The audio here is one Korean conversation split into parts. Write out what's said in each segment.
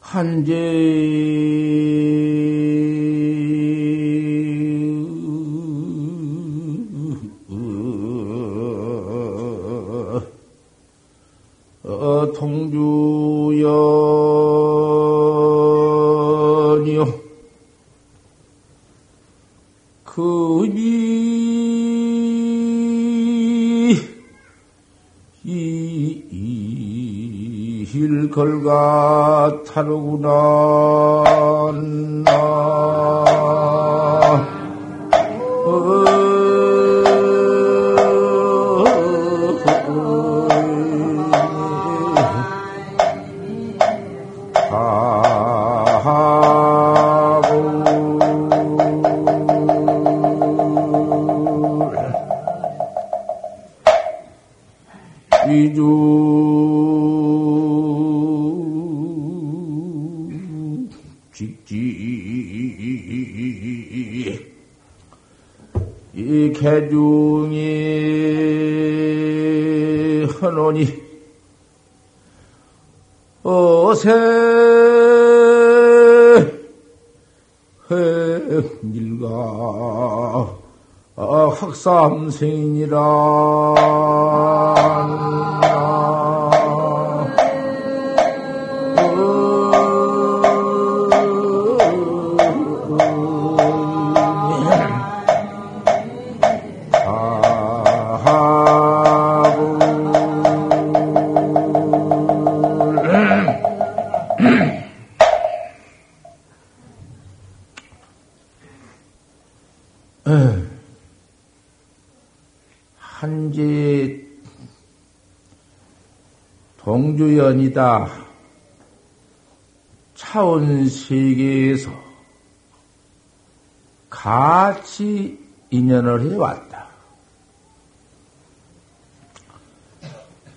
한제 걸가 타르구나 하노니 어세 해밀가 학삼생이라 동주연이다. 차원 세계에서 같이 인연을 해왔다.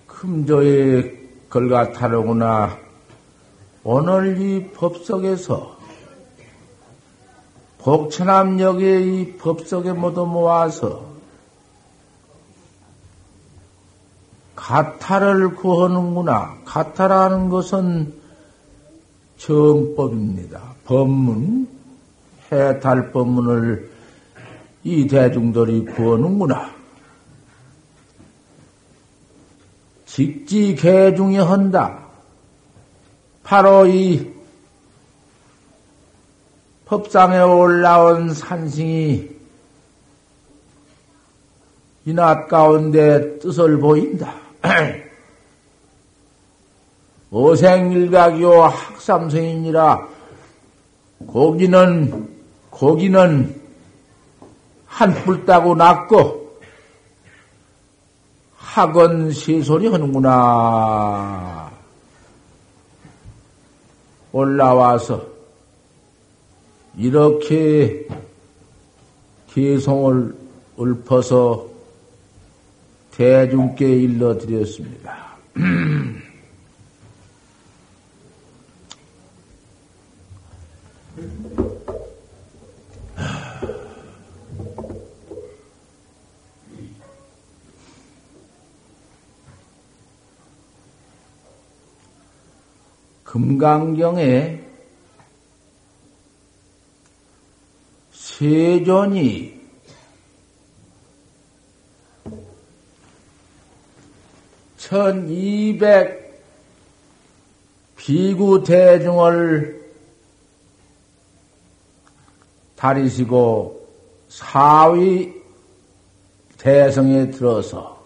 금조의 걸같다르구나 오늘 이 법석에서 복천암역의 이 법석에 모두 모아서 가타를 구하는구나. 가타라는 것은 정법입니다. 법문, 해탈 법문을 이 대중들이 구하는구나. 직지 개중이 한다. 바로 이 법상에 올라온 산승이 이낮 가운데 뜻을 보인다. 오생일각이요 학삼성이니라 고기는 고기는 한뿔 따고 낳고 학원 세소리 하는구나. 올라와서 이렇게 개성을 읊어서 대중께 일러드렸습니다. 금강경에 세존이 천이백 비구 대중을 다리시고 사위 대성에 들어서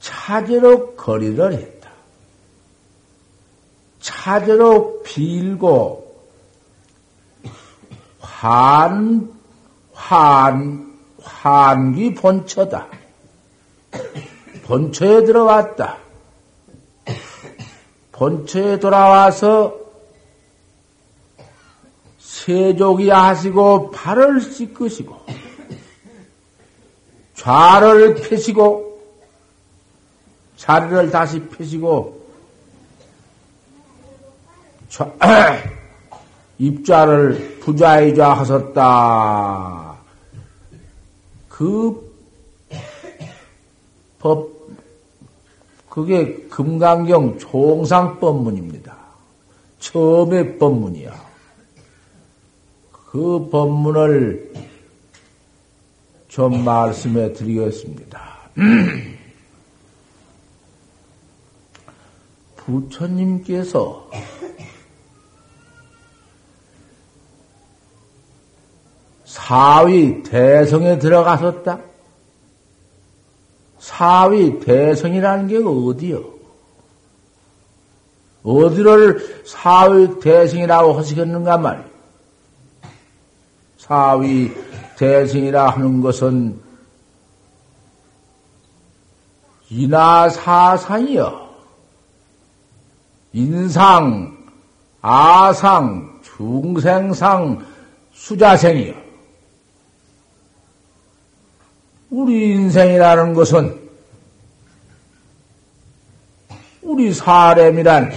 차제로 거리를 했다. 차제로 빌고 환, 환, 환기 본처다. 본처에 들어왔다. 본처에 돌아와서 세족이 하시고 발을 씻으시고 좌를 펴시고 자리를 다시 펴시고 좌, 입좌를 부좌이좌 하셨다. 그 법, 그게 금강경 총상법문입니다. 처음의 법문이야. 그 법문을 좀 말씀해 드리겠습니다. 부처님께서 사위 대성에 들어가셨다? 사위 대성이라는 게 어디요? 어디를 사위 대성이라고 하시겠는가 말이요. 사위 대승이라 하는 것은 이나사상이여. 인상, 아상, 중생상, 수자생이여. 우리 인생이라는 것은 우리 사람이란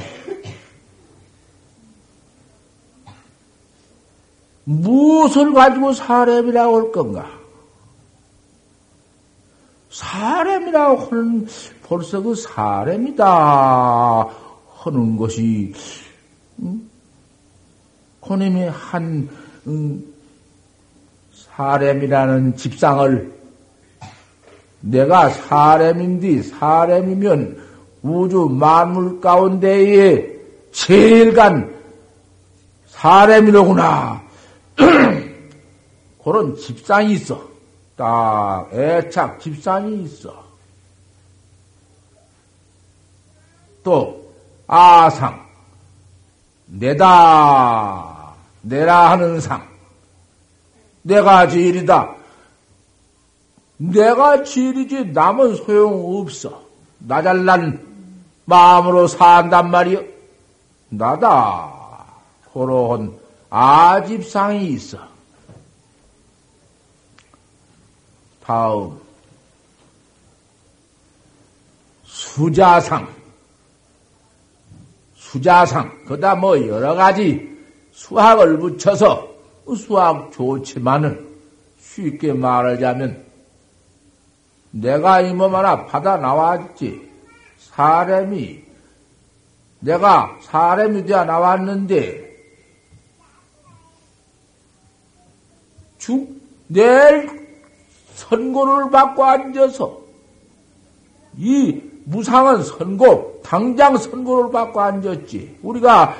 무엇을 가지고 사람이라고 할 건가? 사람이라고 하는 벌써 그 사람이다 하는 것이 음? 고님이 한 음, 사람이라는 집상을 내가 사람인데 사람이면 우주 만물 가운데에 제일 간 사람이로구나 그런 집상이 있어. 딱 애착 집상이 있어. 또 아상 내다 내라 하는 상 내가 제일이다. 내가 제일이지 남은 소용없어. 나 잘난 마음으로 산단 말이여. 나다. 그런 아집상이 있어. 다음 수자상 수자상 그다 뭐 여러 가지 수학을 붙여서 수학 좋지만은 쉽게 말하자면 내가 이 몸 하나 받아 나왔지 사람이 내가 사람이 되어 나왔는데 죽, 내일 선고를 받고 앉아서 이 무상한 선고, 당장 선고를 받고 앉았지. 우리가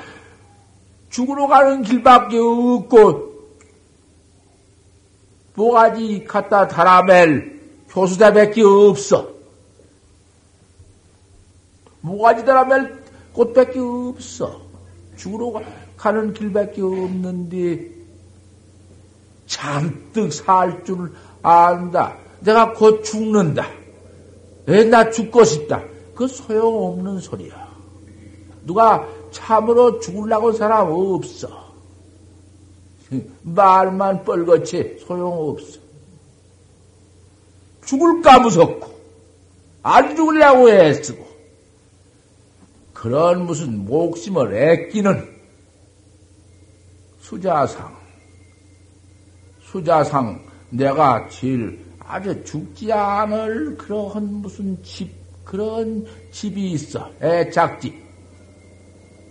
죽으러 가는 길밖에 없고, 뭐가지 갖다 달아맬 교수자밖에 없어. 달아맬 곳밖에 없어. 죽으러 가는 길밖에 없는데, 잔뜩 살 줄 안다. 내가 곧 죽는다. 왜 나 죽고 싶다. 그 소용없는 소리야. 누가 참으로 죽으려고 사람 없어. 말만 뻘겋지 소용없어. 죽을까 무섭고, 안 죽으려고 애쓰고, 그런 무슨 목심을 애끼는 수자상, 수자상 내가 제일 아주 죽지 않을 그러한 무슨 집, 그런 집이 있어. 애착집.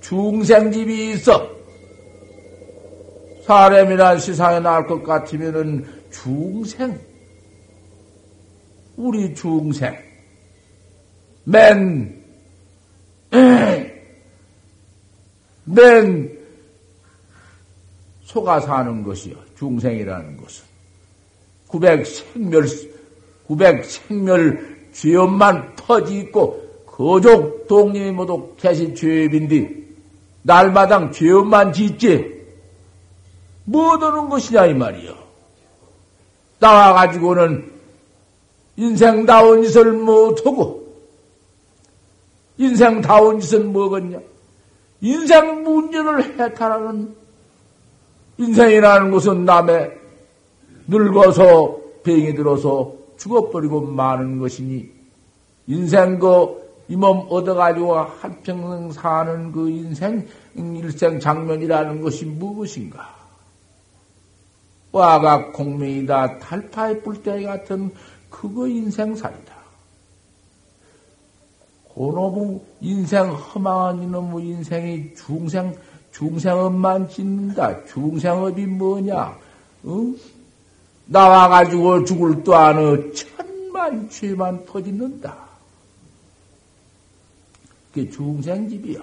중생집이 있어. 사람이란 세상에 나올 것 같으면은 중생. 우리 중생. 맨, 맨 속아 사는 것이요. 중생이라는 것은. 구백 생멸, 구백 생멸 죄업만 퍼지 있고, 거족 동님이 모두 계신 죄업인데, 날마당 죄업만 짓지, 뭐 하는 것이냐, 이 말이요. 나와가지고는 인생다운 짓을 못하고, 인생다운 짓은 뭐겠냐? 인생 문제를 해탈하는 인생이라는 것은 남의 늙어서 병이 들어서 죽어버리고 마는 것이니 인생 그 이 몸 얻어가지고 한평생 사는 그 인생 일생 장면이라는 것이 무엇인가? 와가 공명이다 달파의 뿔떼기 같은 그거 인생살이다. 그놈의 인생 허망한 이놈의 인생이 중생 중생업만 짓는다. 중생업이 뭐냐? 응? 나와가지고 죽을 또 아는 천만 죄만 퍼짓는다. 그게 중생집이야.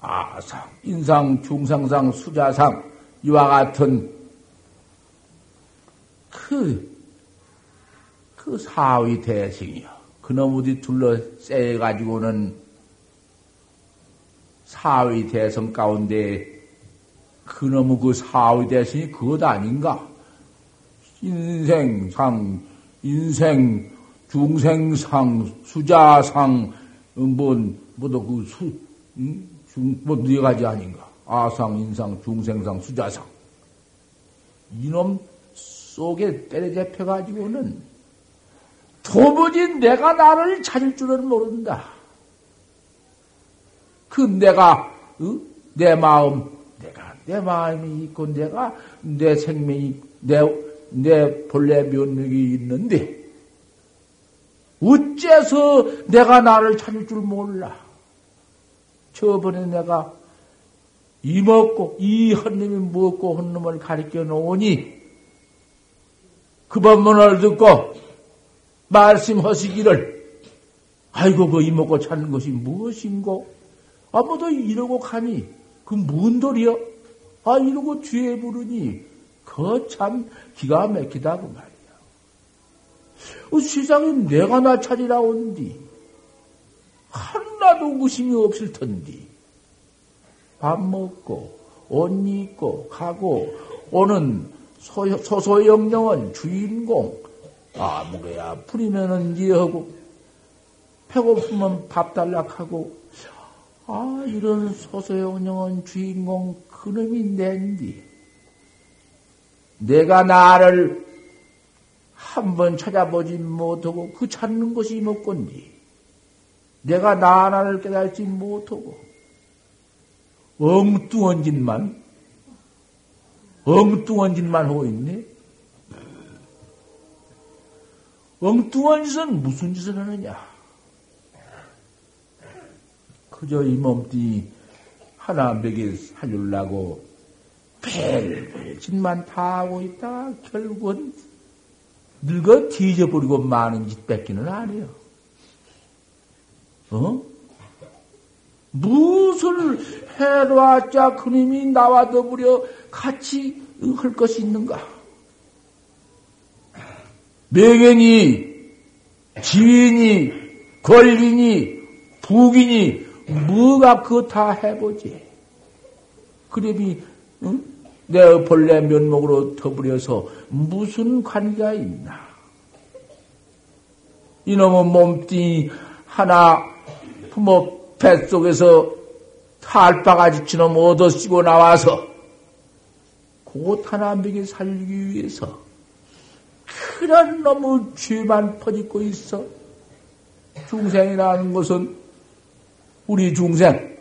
아상, 인상, 중상상, 수자상, 이와 같은 그, 그 사위 대승이요. 그놈이 둘러싸여가지고는 사위 대성 가운데 그놈의 그 사위 대승이 그것 아닌가? 인생상, 인생, 중생상, 수자상, 뭐, 뭐도 그 수, 중, 뭐, 네 가지 아닌가? 아상, 인상, 중생상, 수자상. 이놈 속에 때려 잡혀가지고는 도무지 내가 나를 찾을 줄은 모른다. 그 내가, 어? 내 마음, 내가, 내 마음이 있고 내가 내 생명이, 내, 내 본래 면목이 있는데, 어째서 내가 나를 찾을 줄 몰라. 저번에 내가 이 먹고, 이 헌님이 먹고 헌놈을 가르쳐 놓으니, 그 법문을 듣고, 말씀하시기를, 아이고, 그 이먹고 찾는 것이 무엇인고? 아무도 이러고 가니, 그 뭔 돌이여? 아, 이러고 뒤에 부르니, 그 참 기가 막히다고 말이야. 어, 세상에 내가 나 찾으라 온디, 하나도 의심이 없을 텐디. 밥 먹고, 옷 입고, 가고, 오는 소소영령은 주인공. 아, 뭐야, 풀이면은 이해하고, 배고프면 밥 달락하고, 아, 이런 소소영령은 주인공 그놈이 낸디. 내가 나를 한 번 찾아보지 못하고 그 찾는 것이 뭐건디. 내가 나 하나를 깨달지 못하고 엉뚱한 짓만 엉뚱한 짓만 하고 있네. 엉뚱한 짓은 무슨 짓을 하느냐? 그저 이 몸뚱이 하나 먹이 살려고 별 짓만 다 하고 있다 결국은 늙어 뒤져버리고 많은 짓 뺏기는 아니에요. 어? 무엇을 해놓았자 그님이 나와 더불어 같이 할 것이 있는가? 명예니, 지인이, 권리니, 북이니, 뭐가 그거 다 해보지. 그림이, 응? 내 본래 면목으로 더불여서 무슨 관계가 있나? 이놈의 몸뚱이 하나 부모 뱃속에서 탈바가지처럼 얻어 쓰고 나와서 곧 하나 먹이 살리기 위해서 그런 놈의 죄만 퍼짓고 있어. 중생이라는 것은 우리 중생.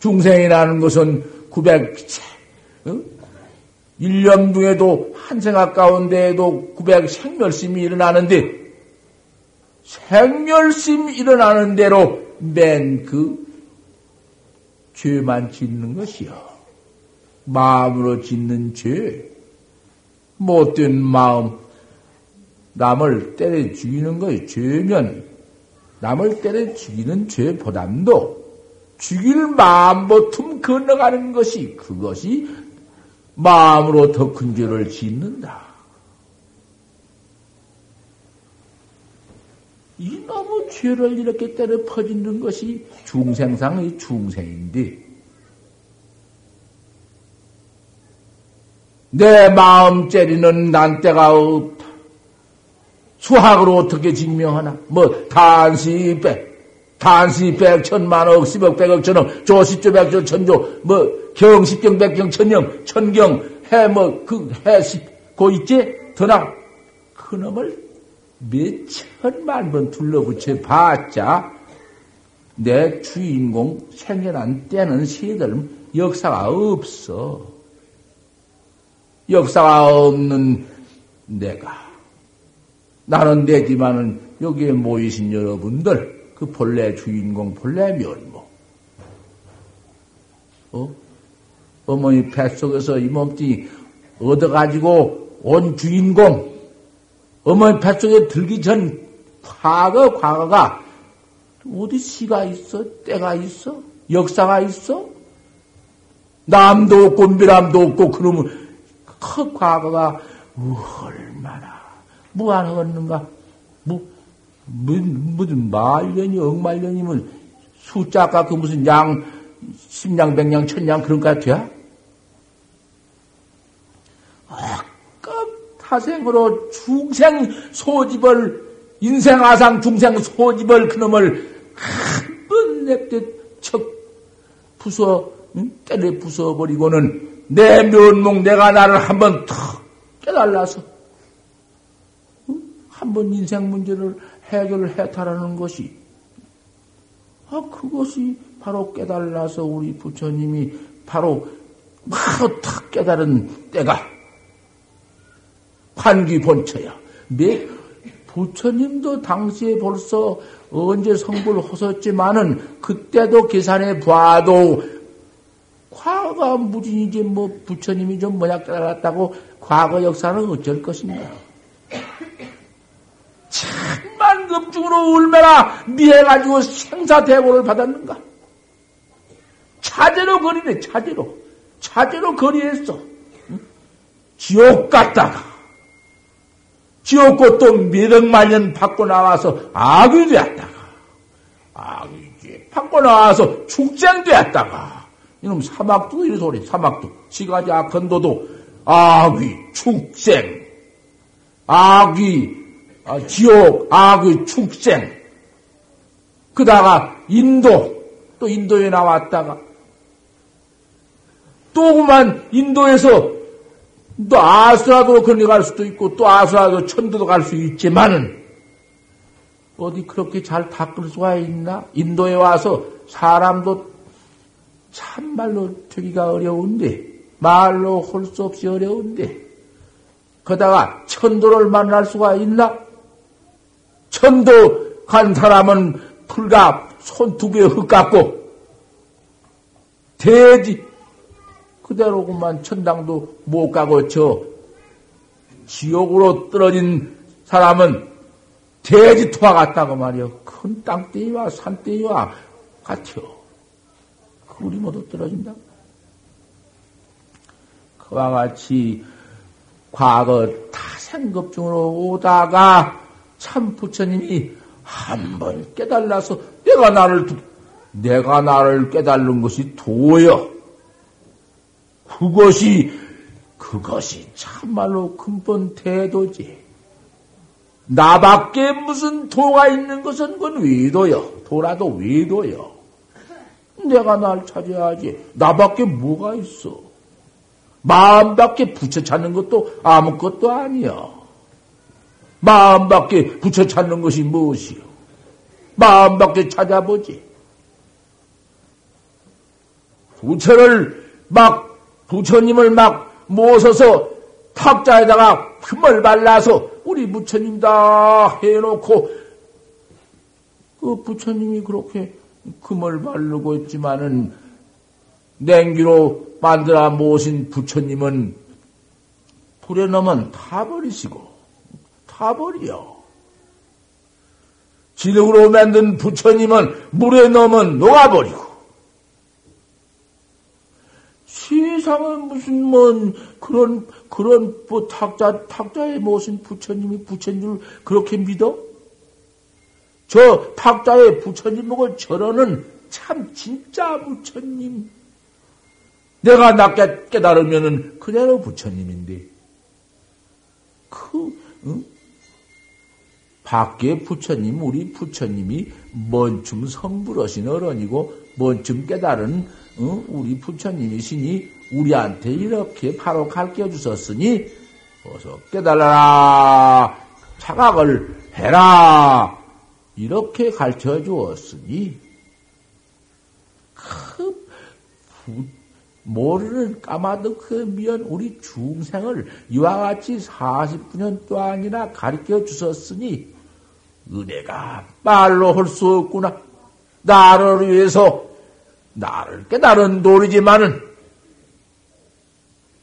중생이라는 것은 900, 어? 1년 중에도 한 생각 가운데에도 900 생멸심이 일어나는데 생멸심 일어나는 대로 맨 그 죄만 짓는 것이요. 마음으로 짓는 죄, 못된 마음, 남을 때려 죽이는 것이 죄면, 남을 때려 죽이는 죄보담도 죽일 마음보틈 건너가는 것이, 그것이 마음으로 더 큰 죄를 짓는다. 이 너무 죄를 이렇게 때려 퍼지는 것이 중생상의 중생인데, 내 마음 째리는 난때가 없다. 수학으로 어떻게 증명하나? 뭐, 단시 백, 단시 백, 천만 억, 십억, 백억, 천억, 조십조, 백조, 천조, 뭐, 경 십경, 백경, 천영, 천경, 해, 뭐, 그, 해, 십, 고 있지? 더나, 그놈을 몇 천만 번 둘러붙여 봤자 내 주인공 생겨난 때는 시들 역사가 없어. 역사가 없는 내가 나는 내지만은 여기에 모이신 여러분들, 그 본래 주인공, 본래 면모. 어? 어머니 뱃속에서 이 몸뚱이 얻어가지고 온 주인공, 어머니 뱃속에 들기 전 과거, 과거가 어디 시가 있어? 때가 있어? 역사가 있어? 남도 없고 미남도 없고 그러면 그 과거가 얼마나 무한하겠는가? 무, 무슨, 무슨 말년이 억말년이면 숫자가 그 무슨 양 십냥 백냥 천냥 그런 거 같아요? 타생으로 중생 소집을 인생 아상 중생 소집을 그놈을 한 번 냅듯 척 부숴 응? 때려 부숴버리고는 내 면목 내가 나를 한번턱 깨달아서 응? 한번 인생 문제를 해결을 해타라는 것이 아 그것이 바로 깨달아서 우리 부처님이 바로 바로 탁 깨달은 때가 환기 본처야. 내 부처님도 당시에 벌써 언제 성불 하셨지만은 그때도 계산해 봐도 과거 무진이지 뭐 부처님이 좀 모약 깨달았다고 과거 역사는 어쩔 것인가. 천만 급중으로 얼마나 미해가지고 생사대고를 받았는가. 차제로 거리네, 차제로. 차제로 거리했어. 지옥 갔다가 지옥고 또 몇억만 년 받고 나와서 악이 되었다가, 악이 받고 나와서 축생되었다가, 이놈 사막도 이런 소리, 사막도. 지가지 악한도도 악이 축생, 악이 아, 지옥, 악의 축생. 그다가 인도, 또 인도에 나왔다가, 또 그만 인도에서 또 아수라도 건너갈 수도 있고 또 아수라도 천도도 갈 수 있지만은 어디 그렇게 잘 닦을 수가 있나? 인도에 와서 사람도 참말로 되기가 어려운데 말로 할 수 없이 어려운데 거다가 천도를 만날 수가 있나? 천도 간 사람은 불과 손 두 개흙 같고 돼지 그대로구만 천당도 못 가고 저 지옥으로 떨어진 사람은 돼지토와 같다고 말이요. 큰 땅대위와 산대위와 같죠. 그 우리 모두 떨어진다. 그와 같이 과거 타생급중으로 오다가 참 부처님이 한 번 깨달아서 내가 나를 내가 나를 깨달는 것이 도여. 그것이, 그것이 참말로 근본 태도지. 나밖에 무슨 도가 있는 것은 그건 외도요. 도라도 외도요. 내가 날 찾아야지. 나밖에 뭐가 있어. 마음밖에 부처 찾는 것도 아무것도 아니야. 마음밖에 부처 찾는 것이 무엇이요? 마음밖에 찾아보지. 부처를 막 부처님을 막 모셔서 탁자에다가 금을 발라서 우리 부처님 다 해놓고 그 부처님이 그렇게 금을 바르고 있지만은 냉기로 만들어 모신 부처님은 불에 넣으면 타버리시고 타버려. 지력으로 만든 부처님은 물에 넣으면 녹아버리고 세상은 무슨 뭐 그런 그런 뭐 탁자 탁자에 모신 부처님이 부처인 줄 그렇게 믿어? 저 탁자에 부처님 먹을 저러는 참 진짜 부처님. 내가 낫게 깨달으면은 그대로 부처님인데 그 응? 밖에 부처님 우리 부처님이 먼춤 성불하신 어른이고 먼춤 깨달은 어? 우리 부처님이시니 우리한테 이렇게 바로 가르쳐 주셨으니 어서 깨달아라 자각을 해라 이렇게 가르쳐 주었으니 그 부, 모르는 까마득 그 미연 우리 중생을 이와 같이 40년 동안이나 가르쳐 주셨으니 은혜가 말로 할 수 없구나. 나를 위해서 나를 깨달은 도리지만은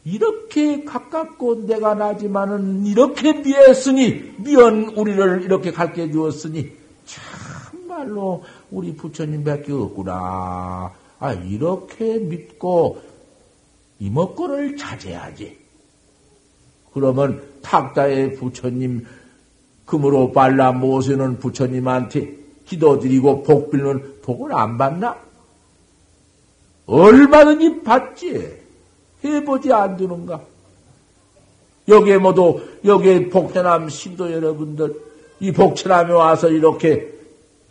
이렇게 가깝고 내가 나지만은 이렇게 미했으니 미연 우리를 이렇게 가르쳐 주었으니 참말로 우리 부처님밖에 없구나. 아 이렇게 믿고 이목구를 자제하지. 그러면 탁다의 부처님 금으로 발라 모세는 부처님한테 기도드리고 복 빌면 복을 안 받나? 얼마든지 받지. 해보지 안 되는가? 여기에 모두, 여기에 복천함 신도 여러분들, 이 복천함에 와서 이렇게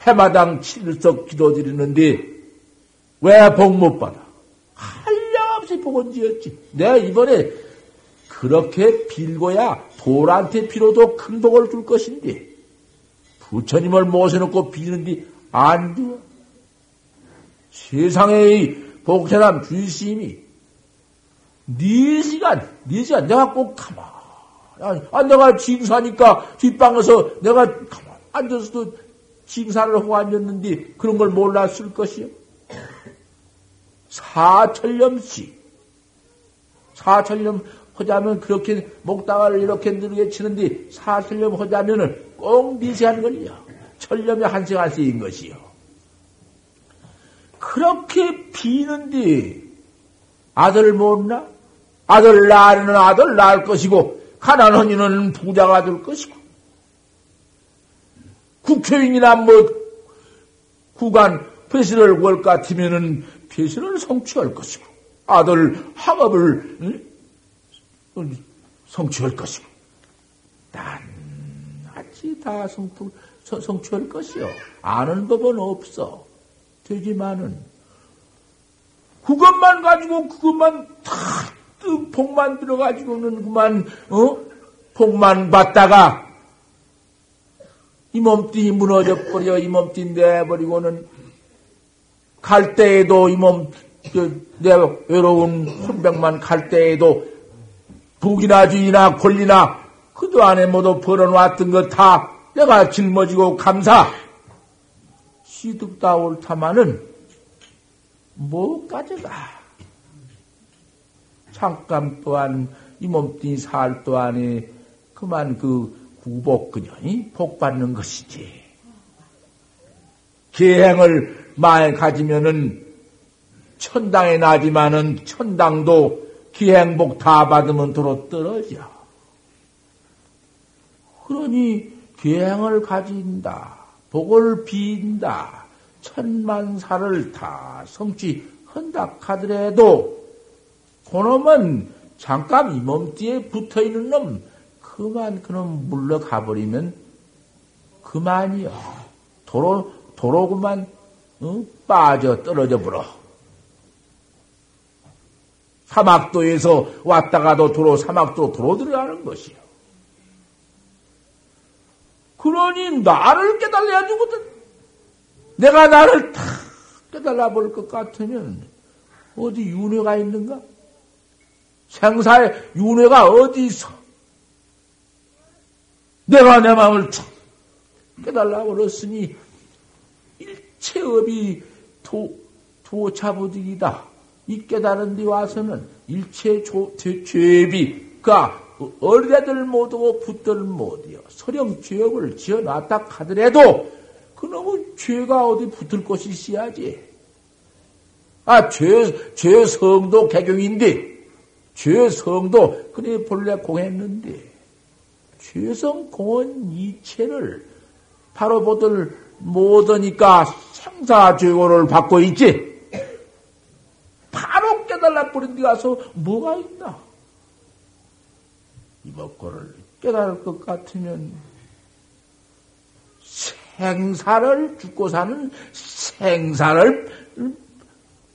해마당 칠석 기도 드리는데, 왜 복 못 받아? 한량없이 복은 지었지. 내가 이번에 그렇게 빌고야 돌한테 빌어도 큰 복을 줄 것인데, 부처님을 모셔놓고 비는데 안 줘. 세상의 복천함 주심이 네 시간, 네 시간 내가 꼭 가만. 아, 내가 징사니까 뒷방에서 내가 가만 앉아서도 징사를 하고 앉았는데 그런 걸 몰랐을 것이요. 사철염시. 사철염 하자면 그렇게 목다가를 이렇게 느리게 치는데 사철염 하자면은 꼭 미세한 걸요. 철염이 한세 한세인 것이요. 그렇게 비는데 아들 못나? 아들 낳으는 아들 낳을 것이고 가난한 이는 부자가 될 것이고 국회의원이나 뭐 구간 폐실을 월 같으면은 폐실을 성취할 것이고 아들 학업을 응? 성취할 것이고 낱낱이 다 성취, 성취할 것이요 아는 법은 없어 되지만은 그것만 가지고 그것만 다 복만 들어가지고는 그만 어? 복만 받다가 이 몸뚱이 무너져 버려 이 몸뚱이 내버리고는 갈 때에도 이 몸 내 외로운 혼백만 갈 때에도 북이나 주이나 권리나 그도 안에 모두 벌어놨던 것 다 내가 짊어지고 감사. 시득다 옳다마는 뭐 가져가 잠깐 또한 이 몸뚱이 살 또한에 그만 그 구복 그녀이 복 받는 것이지. 계행을 많이 가지면은 천당에 나지만은 천당도 기행복 다 받으면 도로 떨어져. 그러니 기행을 가진다. 복을 빈다. 천만사를 다 성취한다 하더라도 그놈은 잠깐 이 몸띠에 붙어 있는 놈 그만 그놈 물러가 버리면 그만이요. 도로 도로 그만 어? 빠져 떨어져 버려. 사막도에서 왔다가도 도로 사막도 도로 들어가는 것이요. 그러니 나를 깨달아야 되거든. 내가 나를 다 깨달아 볼 것 같으면 어디 윤회가 있는가? 생사의 윤회가 어디 있어? 내가 내 마음을 탁 깨달아 버렸으니 일체업이 도, 도차부득이다. 이 깨달은 데 와서는 일체 조, 죄비가 어린애들 못하고 붙들 못이요. 서령 죄업을 지어놨다 하더라도 그놈의 죄가 어디 붙을 곳이 있어야지. 아, 죄, 죄 성도 개경인데, 죄 성도, 그래 본래 공했는데, 죄성 공원 이체를 바로 보들 못하니까 생사죄고를 받고 있지. 바로 깨달아 버린 데 가서 뭐가 있나? 이법고를 깨달을 것 같으면 생사를 죽고 사는 생사를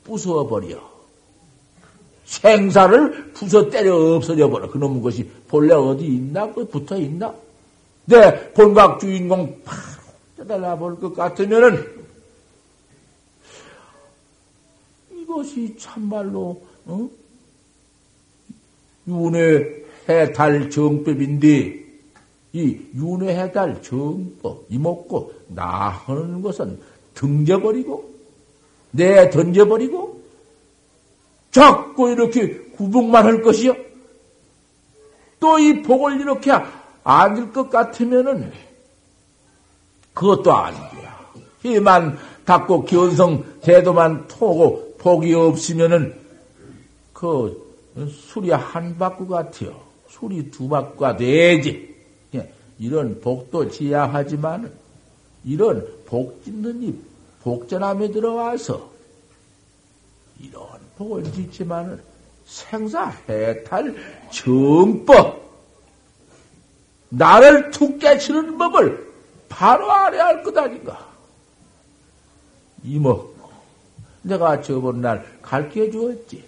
부숴버려. 생사를 부숴 때려 없어져 버려. 그놈 것이 본래 어디 있나? 그 붙어 있나? 내 본각 주인공 바로 깨달아 볼 것 같으면은 이것이 참말로, 어? 윤회 해탈 정법인데, 이 윤회 해탈 정법, 이먹고, 나 하는 것은 등져버리고, 내 던져버리고, 자꾸 이렇게 구복만 할 것이요. 또 이 복을 이렇게 안줄 것 같으면은, 그것도 아니야. 희만 닦고 견성 대도만 토고 복이 없으면은 그 술이 한 바구 같아요. 술이 두 바구가 되지. 예, 이런 복도 지야 하지만 이런 복 짓는 이 복전함에 들어와서 이런 복을 짓지만은 생사 해탈 정법 나를 툭 깨치는 법을 바로 알아야 할 것 아닌가. 이모, 내가 저번 날 가르쳐 주었지.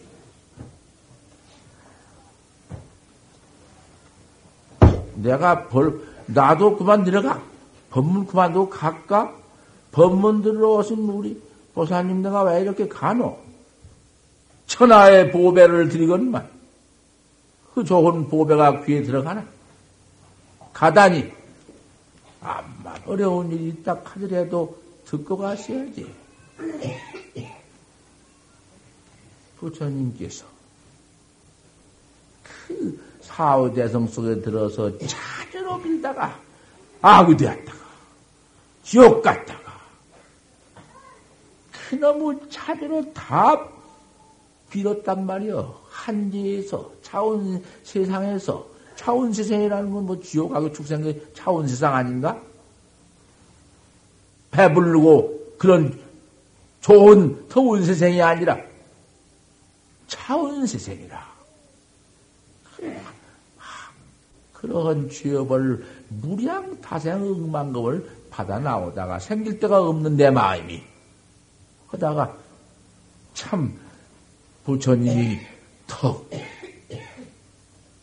내가 벌, 나도 그만 들어가. 법문 그만두고 갈까? 법문 들어오신 우리 보사님 내가 왜 이렇게 가노? 천하의 보배를 드리건만. 그 좋은 보배가 귀에 들어가나? 가다니, 암만 어려운 일이 있다 하더라도 듣고 가셔야지. 부처님께서 그 사후대성 속에 들어서 차례로 빌다가 악이 되었다가 지옥 갔다가 그놈의 차례로 다 빌었단 말이여. 한지에서 차원 세상에서 차원 세상이라는 건 뭐 지옥하고 축생의 차원 세상 아닌가? 배부르고 그런 좋은 더운 세상이 아니라 차원 세상이라. 그러한 취업을 무량 타생 응만금을 받아 나오다가 생길 데가 없는 내 마음이 하다가 참 부처님이 턱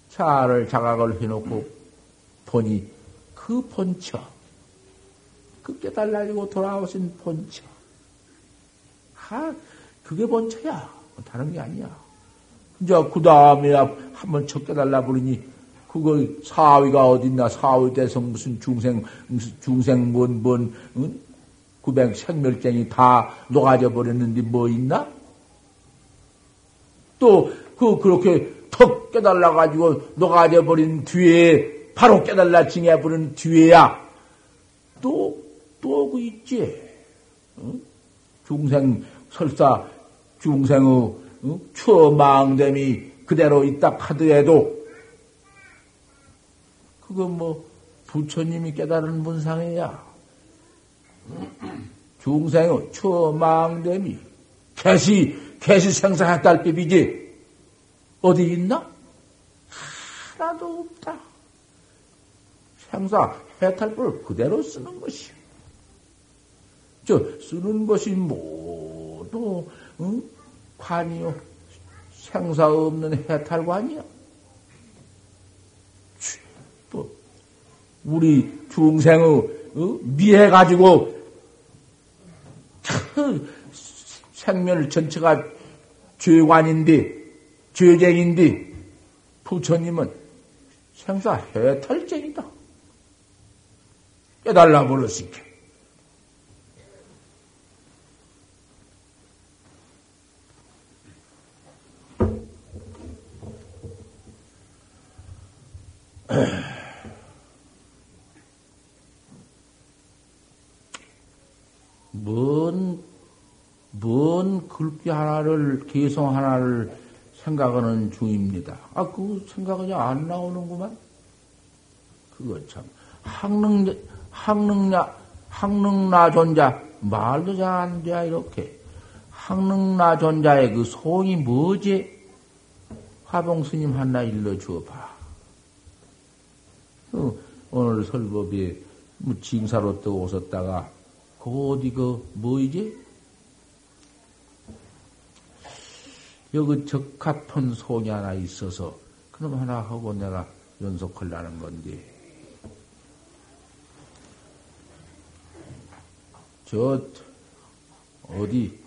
차를 자각을 해놓고 보니 그 본처 그 깨달라지고 돌아오신 본처 아 그게 본처야 다른 게 아니야 이제 그 다음에 한번 척깨달라 부르니 그거 사위가 어딨나 사위 대성 무슨 중생 중생 뭔뭔 응? 구백 생멸쟁이 다 녹아져 버렸는데 뭐 있나? 또 그 그렇게 턱 깨달라 가지고 녹아져 버린 뒤에 바로 깨달라 징해 버린 뒤에야 또 또 그 있지 응? 중생 설사 중생의 응? 추망됨이 그대로 있다 하더라도 그건 뭐 부처님이 깨달은 문상이야. 중생의 처망됨이 개시 개시 생사했달법이지 어디 있나? 하나도 없다. 생사 해탈법을 그대로 쓰는 것이. 저 쓰는 것이 모두 응? 관이요 생사 없는 해탈관이야. 우리 중생의 어? 미해 가지고 생멸 전체가 죄관인데 죄쟁인데 부처님은 생사 해탈쟁이다. 깨달라 버렸으니까. 뭔, 뭔 글귀 개성 하나를 생각하는 중입니다. 아, 그 생각이 안 나오는구만? 그거 참. 학능, 학능나, 학능나 존자, 말도 잘 안 돼, 이렇게. 학능나 존자의 그 소이 뭐지? 화봉 스님 하나 일러주어 봐. 어, 오늘 설법에 뭐 징사로 떠 오셨다가 그 어디 그 뭐이지? 여기 적합한 소이 하나 있어서 그놈 하나 하고 내가 연속하려는 건데 저 어디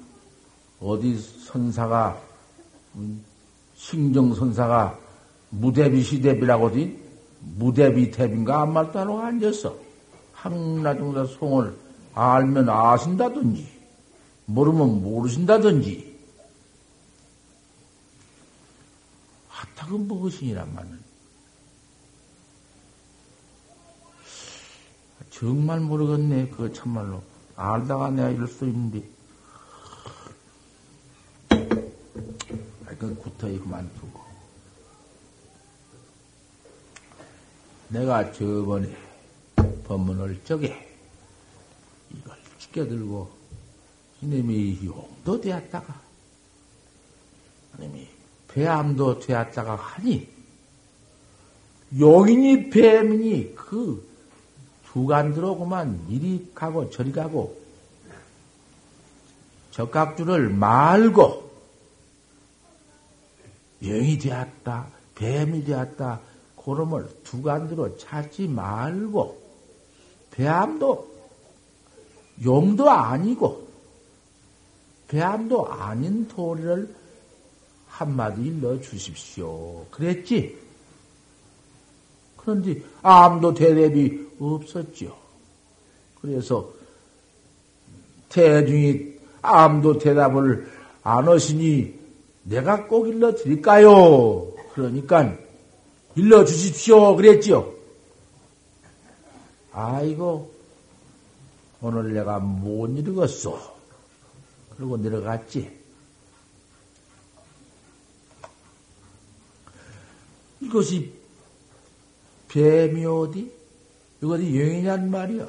어디 선사가 음, 신경선사가 무대비 시대비라고 하지 무대비 대비인가 아무 말도 안 하고 앉았어. 항나중사 송을 알면 아신다든지 모르면 모르신다든지 하타금 무엇이니란 말은. 정말 모르겠네 그거 참말로. 알다가 내가 이럴 수도 있는데. 그 구터이 그만두고. 내가 저번에 법문을 적에 이걸 지켜들고 이놈이 용도 되었다가 배암도 되었다가 하니 용인이 뱀이니 그 두간 들어 그만 이리 가고 저리 가고 적각주를 말고 영이 되었다 뱀이 되었다 그놈을 두간들어 찾지 말고 배암도 용도 아니고 배암도 아닌 도리를 한마디 일러 주십시오. 그랬지? 그런데 아무도 대답이 없었죠. 그래서 대중이 아무도 대답을 안 하시니 내가 꼭 일러 드릴까요? 그러니까 일러 주십시오. 그랬지요. 아이고, 오늘 내가 못 읽었어. 그러고 내려갔지. 이것이 뱀이 어디? 이것이 영이냔 말이야.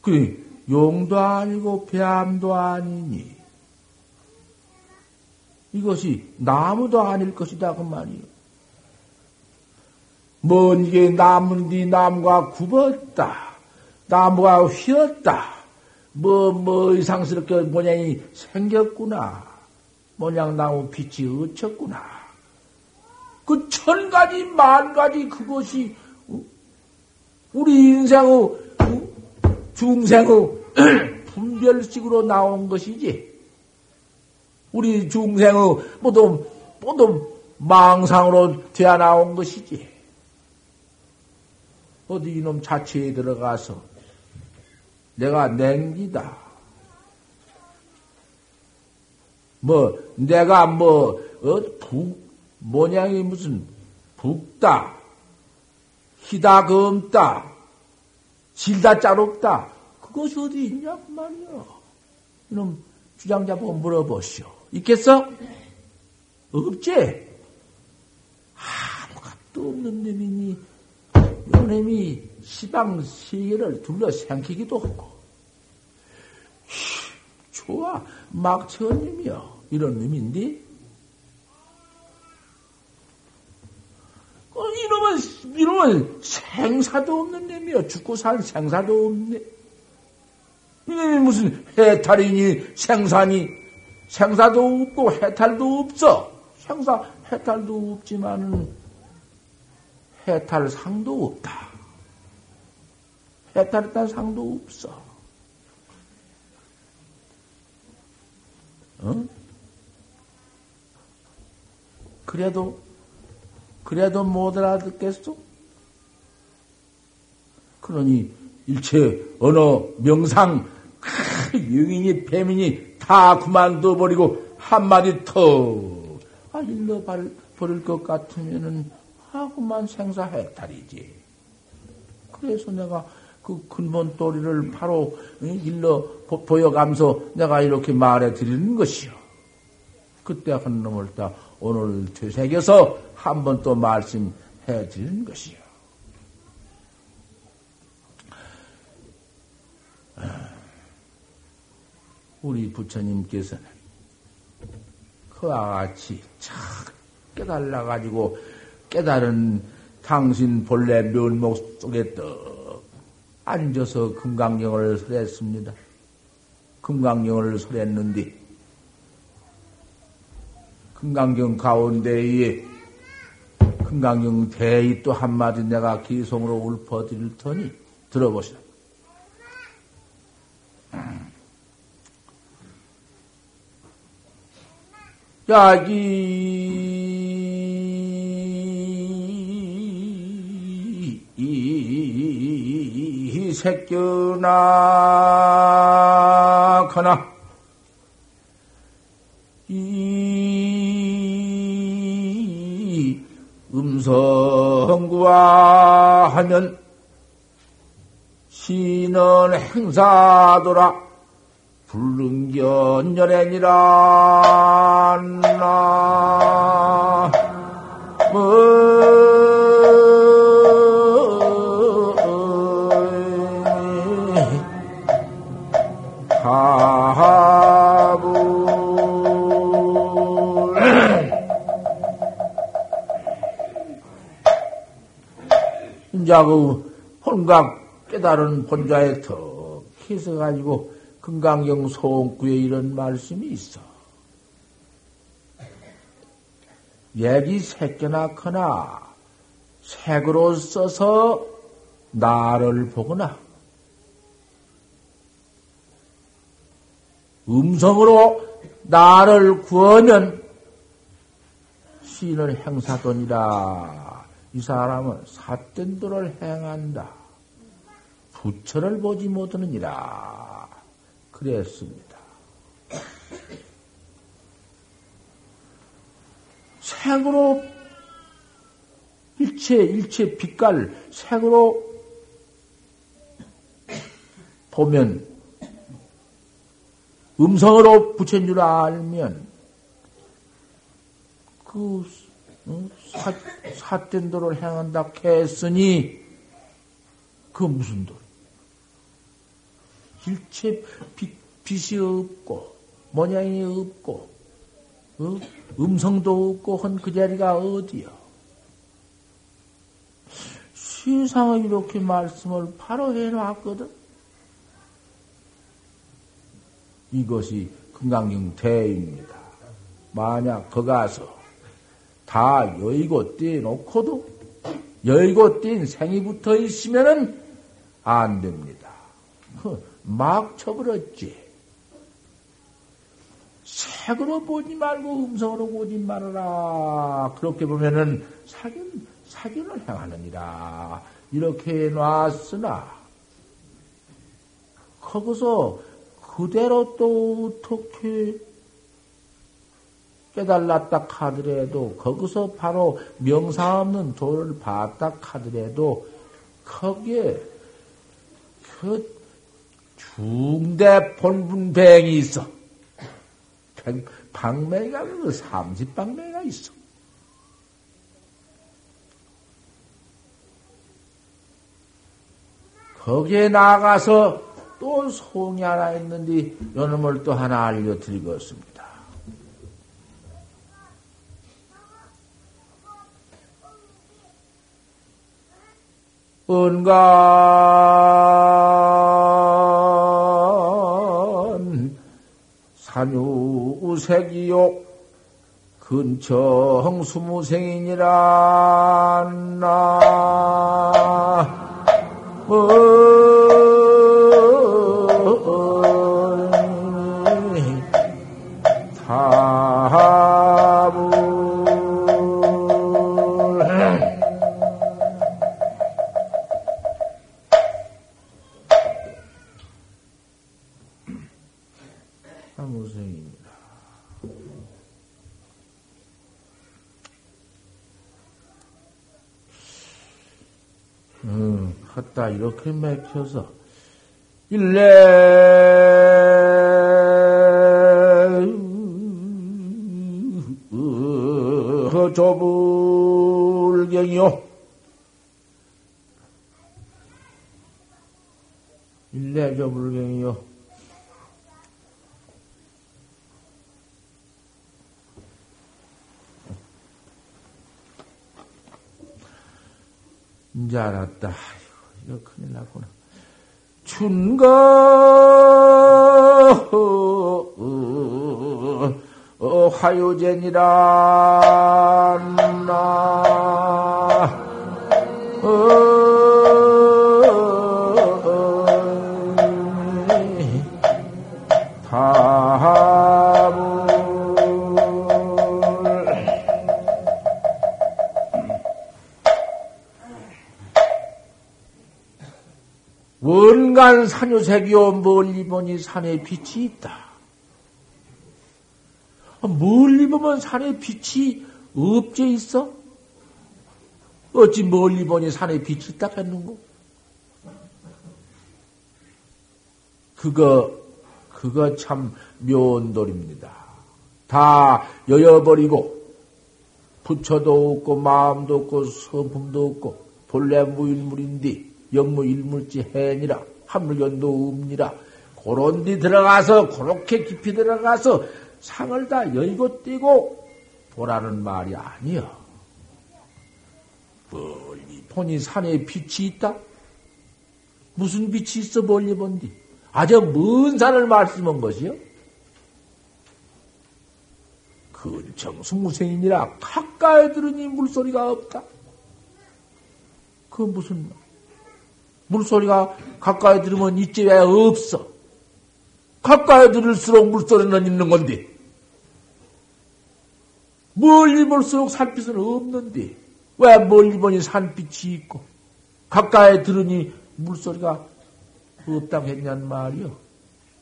그래, 용도 아니고 뱀도 아니니. 이것이 나무도 아닐 것이다, 그 말이요. 먼게 나무인데 네 나무가 굽었다. 나무가 휘었다. 뭐, 뭐 이상스럽게 모양이 생겼구나. 모양 나무 빛이 어쳤구나. 그 천 가지, 만 가지 그것이 우리 인생의 중생의 분별식으로 나온 것이지. 우리 중생의 모두, 모두 망상으로 되어 나온 것이지. 어디 이놈 자체에 들어가서 내가 냉기다. 뭐, 내가 뭐, 어, 북, 모양이 무슨, 북다, 희다, 검다, 질다, 짜롭다. 그것이 어디 있냐, 그 말이야. 이놈 주장자 보고 물어보시오. 있겠어? 없지? 아무것도 없는 놈이니, 요놈이 시방 세계를 둘러 생기기도 하고, 좋아, 막처님이여. 이런 놈인데, 어, 이놈은, 이놈은 생사도 없는 놈이여. 죽고 살 생사도 없네. 이놈이 무슨 해탈이니, 생사니, 생사도 없고 해탈도 없어. 생사, 해탈도 없지만은, 해탈 상도 없다. 해탈했다는 상도 없어. 어? 그래도, 그래도 못 알아듣겠소? 그러니, 일체, 언어, 명상, 유인이, 뱀이니 다 그만둬 버리고, 한마디 더, 아, 일러 버릴 것 같으면은, 하고만 생사해탈이지. 그래서 내가 그 근본 도리를 바로 일러 보여가면서 내가 이렇게 말해 드리는 것이요. 그때 한 놈을 다 오늘 되새겨서 한 번 또 말씀해 드리는 것이요. 아, 우리 부처님께서는 그와 같이 착 깨달아가지고 깨달은 당신 본래 면목 속에 떡 앉아서 금강경을 설했습니다. 금강경을 설했는데 금강경 가운데에 금강경 대의 또 한마디 내가 기성으로 울퍼드릴 터니 들어보시라. 음. 야기. 새끼나 커나. 이 음성구와 하면 신은 행사도라 불능견열애니라 나 뭐. 진짜 그 혼각 깨달은 본자에 턱 해서 가지고 금강경 소원구에 이런 말씀이 있어. 얘기 새끼나 크나 색으로 써서 나를 보거나 음성으로 나를 구하면 신을 행사돈이라. 이 사람은 사된도를 행한다. 부처를 보지 못하느니라. 그랬습니다. 색으로 일체 일체 빛깔 색으로 보면 음성으로 붙인 줄 알면 그 사, 사된 도를 행한다 했으니 그 무슨 도? 일체 빛, 빛이 없고 모양이 없고 어? 음성도 없고 한 그 자리가 어디요? 세상에 이렇게 말씀을 바로 해놨거든. 이것이 금강경 대입니다. 만약 거 가서 다 여의고 떼놓고도 여의고 띈 생이 붙어 있으면은 안 됩니다. 막 쳐버렸지. 색으로 보지 말고 음성으로 보지 말아라. 그렇게 보면은 사균, 사균을 행하느니라. 이렇게 놨으나, 거기서 그대로 또 어떻게 깨달았다 하더라도 거기서 바로 명상 없는 도를 봤다 하더라도 거기에 그 중대 본분 배행이 있어. 방매가 그 30방매가 있어. 거기에 나가서 또 송이 하나 있는데 요놈을 또 하나 알려드리겠습니다. 은간 산유 우색이요. 근처 수무생이니라 나. 다 이렇게 맥혀서. 일래 조불경이요. 일래 조불경이요. 이제 알았다. 이거 큰일 났구나. 춘거 어, 화요제니라 내가 산유색이요 멀리 보니 산에 빛이 있다. 멀리 보면 산에 빛이 없지 있어? 어찌 멀리 보니 산에 빛이 있다 했는고? 그거, 그거 참 묘원돌입니다. 다 여여버리고, 부처도 없고, 마음도 없고, 성품도 없고, 본래 무일물인데, 영무일물지 해니라, 한물견도 없니라, 그런 데 들어가서, 그렇게 깊이 들어가서, 상을 다 열고 띄고, 보라는 말이 아니여. 멀리 보니 산에 빛이 있다? 무슨 빛이 있어 멀리 본디? 아주 먼 산을 말씀한 것이요? 근청 승무생이니라 가까이 들으니 물소리가 없다. 그 무슨 물소리가 가까이 들으면 있지 왜 없어? 가까이 들을수록 물소리는 있는 건데 멀리 볼수록 산빛은 없는데 왜 멀리 보니 산빛이 있고 가까이 들으니 물소리가 없다고 했냔 말이요.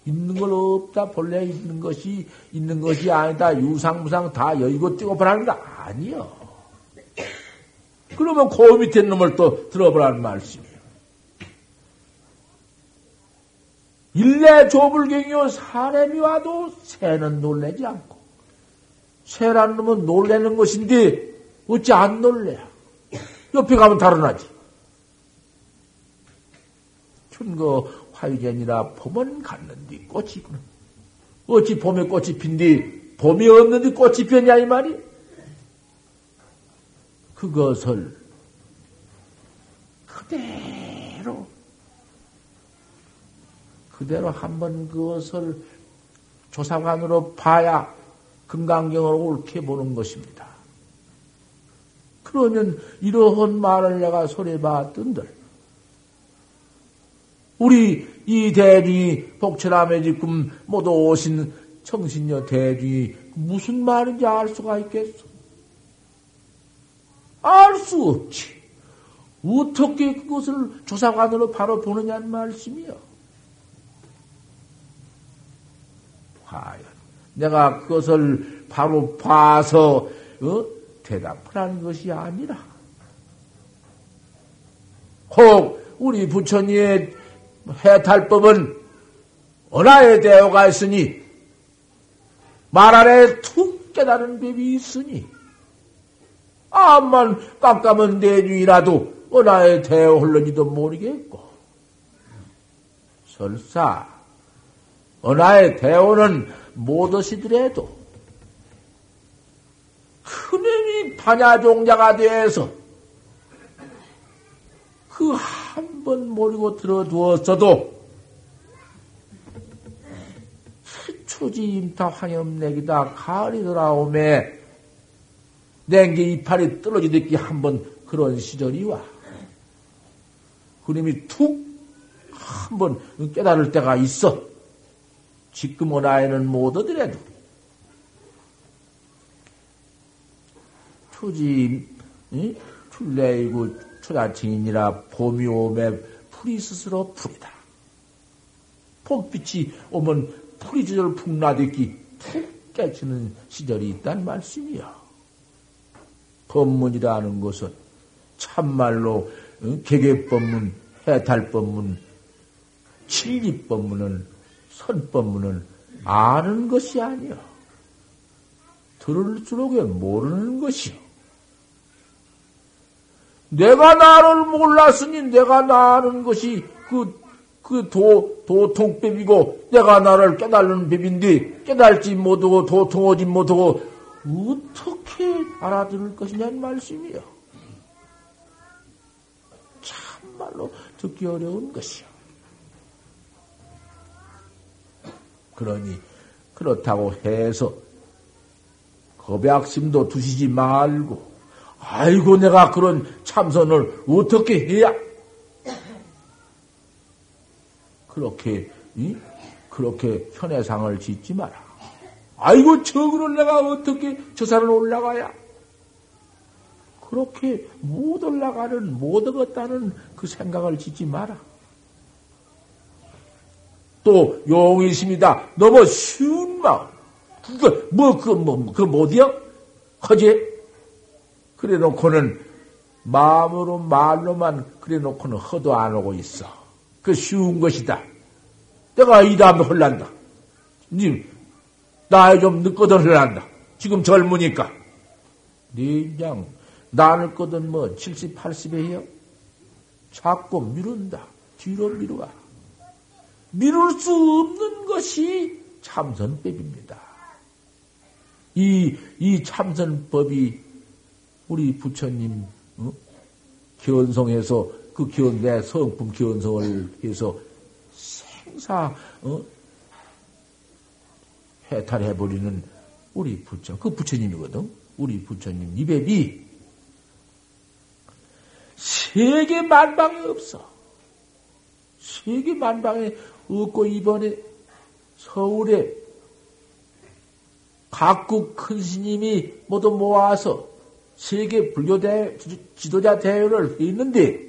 있는 걸 없다. 본래 있는 것이 있는 것이 아니다. 유상무상 다 여의고 뛰고 보라는 거 아니요. 그러면 그 밑에 놈을 또 들어보라는 말씀이에요. 일내 조불경이요 사람이 와도 새는 놀래지 않고 새라는 놈은 놀래는 것인데 어찌 안 놀래? 옆에 가면 달아나지. 춘거 화유전이라 봄은 갔는데 꽃이 구나. 어찌 봄에 꽃이 핀디 봄이 없는데 꽃이 피었냐 이 말이? 그것을 그대로 그대로 한번 그것을 조사관으로 봐야 금강경을 옳게 보는 것입니다. 그러면 이러한 말을 내가 소리 봤던들 우리 이 대중이 복철함에 지금 모두 오신 청신녀 대중이 무슨 말인지 알 수가 있겠어? 알 수 없지. 어떻게 그것을 조사관으로 바로 보느냐는 말씀이요. 과연 내가 그것을 바로 봐서 어? 대답을 하는 것이 아니라 혹 우리 부처님의 해탈법은 언하의 대오가 있으니 말 아래 툭 깨달은 법이 있으니 암만 깜깜한 대중이라도 언하의 대오 흘러지도 모르겠고 설사 언하의 대오는 못하시더라도 큰님이 반야종자가 되어서 그 한 번 모르고 들어두었어도 초지 임타 환염내기다 가을이 돌아오매 냉기 이파리 떨어지듯이 한 번 그런 시절이 와. 그님이 툭 한 번 깨달을 때가 있어. 지금은 아이는 못 얻으래도. 초지, 응? 출래이고 초자칭이니라 봄이 오매 풀이 스스로 풀이다. 봄빛이 오면 풀이 저절 풍나듣기 푹 깨치는 시절이 있단 말씀이야. 법문이라는 것은 참말로 개개법문, 해탈법문, 칠리법문은 선법문은 아는 것이 아니야. 들을수록 모르는 것이요. 내가 나를 몰랐으니 내가 나는 것이 그, 그 도, 도통법이고 내가 나를 깨달는 법인데 깨달지 못하고 도통하지 못하고 어떻게 알아들을 것이냐는 말씀이요. 참말로 듣기 어려운 것이요. 그러니 그렇다고 해서 겁약심도 두시지 말고 아이고 내가 그런 참선을 어떻게 해야 그렇게 이? 그렇게 현해상을 짓지 마라. 아이고 저거를 내가 어떻게 저 산을 올라가야 그렇게 못 올라가는 못 얻었다는 그 생각을 짓지 마라. 또 용이십니다. 너무 쉬운 마음. 그거, 뭐, 그, 뭐, 그 못이요? 허지? 그래 놓고는 마음으로 말로만 그래 놓고는 허도 안 오고 있어. 그 쉬운 것이다. 내가 이 다음에 흘란다. 님, 나이 좀 늦거든 흘란다. 지금 젊으니까. 네, 그냥, 나를 거든 뭐, 70, 80에 해요? 자꾸 미룬다. 뒤로 미루가. 미룰 수 없는 것이 참선법입니다. 이, 이 참선법이 우리 부처님, 어? 견성해서 그 견, 내 성품 견성을 해서 생사, 어? 해탈해버리는 우리 부처, 그 부처님이거든. 우리 부처님 이백이 세계 만방에 없어. 세계 만방에 없고 이번에 서울에 각국 큰 스님이 모두 모아서 세계 불교 대 지도자 대회를 했는데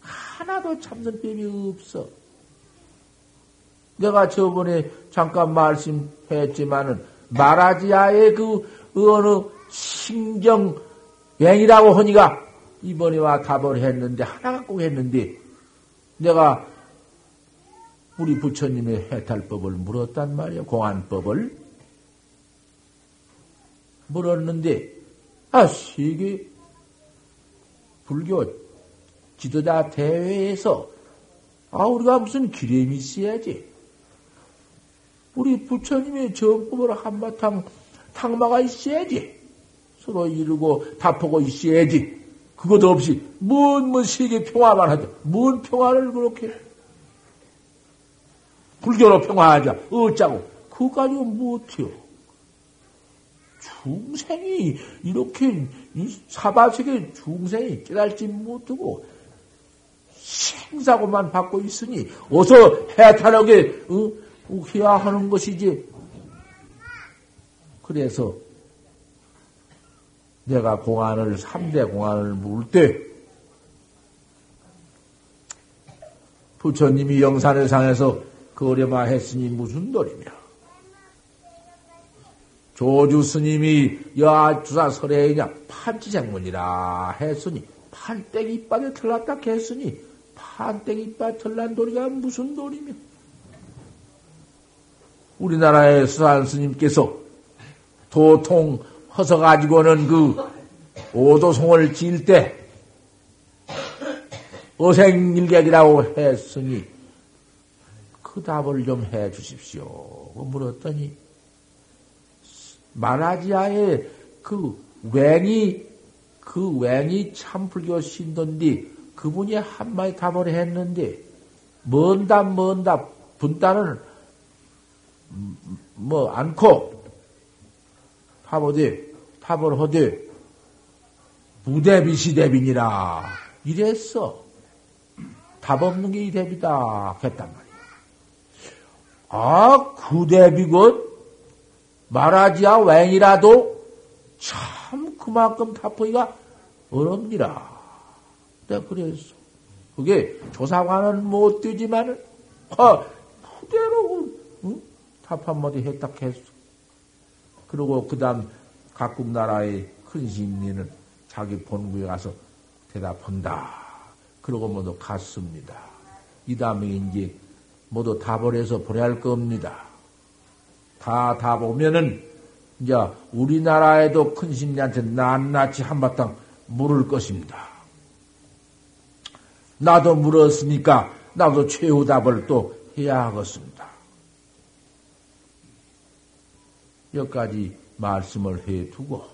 하나도 참선법이 없어. 내가 저번에 잠깐 말씀했지만은 마라지아의 그 어느 신경행이라고 하니까 이번에 와 답을 했는데 하나 갖고 했는데 내가 우리 부처님의 해탈법을 물었단 말이야. 공안법을 물었는데 아 이게 불교 지도자 대회에서 아 우리가 무슨 기름이 있어야지. 우리 부처님의 정법을 한바탕 탕마가 있어야지. 서로 이루고 다포고 있어야지. 그것도 없이 뭔뭔 세계 뭐 평화만 하죠. 뭔 평화를 그렇게 불교로 평화하자. 어쩌고. 그거 가지고 못해요. 중생이 이렇게 사바세계 중생이 깨달지 못하고 생사고만 받고 있으니 어서 해탈하게 어? 해야 하는 것이지. 그래서 내가 공안을, 3대 공안을 물 때, 부처님이 영산을 상해서 거려마 했으니 무슨 도리며. 조주 스님이 여주사 설해이냐 판치생문이라 했으니 판때기 이빨에 털났다 했으니 판때기 이빨 털난 도리가 무슨 도리며. 우리나라의 수산 스님께서 도통 허서 가지고는 그 오도송을 지을 때 어생일객이라고 했으니 그 답을 좀 해 주십시오. 물었더니 마라지아의 그 웽이 그 웽이 참불교 신도인데 그분이 한마디 답을 했는데 먼 답, 먼 답, 분단은 뭐 않고 하보되 탑을 하되 무대비 시대비니라 이랬어. 답 없는 게 이 대비다 했단 말이야. 아, 그 대비곧 말하지야 웽이라도 참 그만큼 답하기가 어렵니라. 내가 그랬어. 그게 조사관은 못 되지만은, 아, 그대로, 응? 답 한마디 했다 했어. 그리고 그 다음 각국 나라의 큰 신리는 자기 본부에 가서 대답한다. 그러고 모두 갔습니다. 이 다음에 이제 모두 답을 해서 보내할 겁니다. 다답 오면은 이제 우리나라에도 큰 신리한테 낱낱이 한바탕 물을 것입니다. 나도 물었으니까 나도 최후 답을 또 해야 하겠습니다. 여기까지 말씀을 해 두고,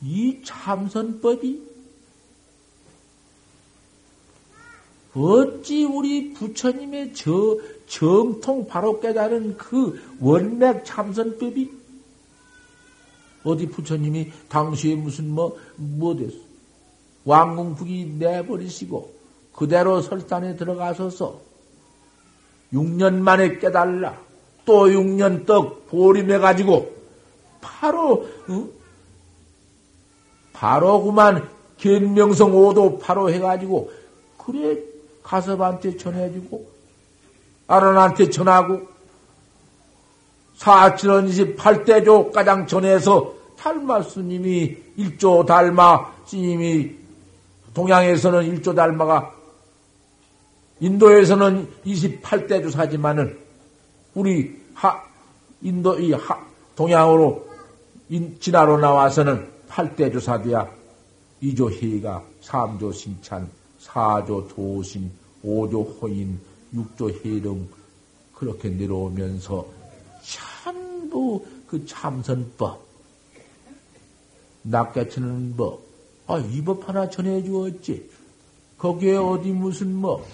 이 참선법이 어찌 우리 부처님의 저 정통 바로 깨달은 그 원맥 참선법이 어디 부처님이 당시에 무슨 뭐, 뭐 됐어. 왕궁북이 내버리시고 그대로 설산에 들어가서서 6년 만에 깨달라. 또 6년 떡 보림해가지고 바로 어? 바로 그만 견명성 오도 바로 해가지고 그래 가섭한테 전해주고, 아론한테 전하고, 사칠원 28대조 가장 전해서 달마 스님이 일조 달마 스님이 동양에서는 일조 달마가 인도에서는 28대 주사지만은 우리 하 인도 이 하, 동양으로 인, 진화로 나와서는 8대 주사돼야. 2조 해가 3조 신찬 4조 도심 5조 호인 6조 해령 그렇게 내려오면서 전부 그 참선법 낚아치는 법, 아, 이 법 하나 전해주었지. 거기에 어디 무슨 뭐,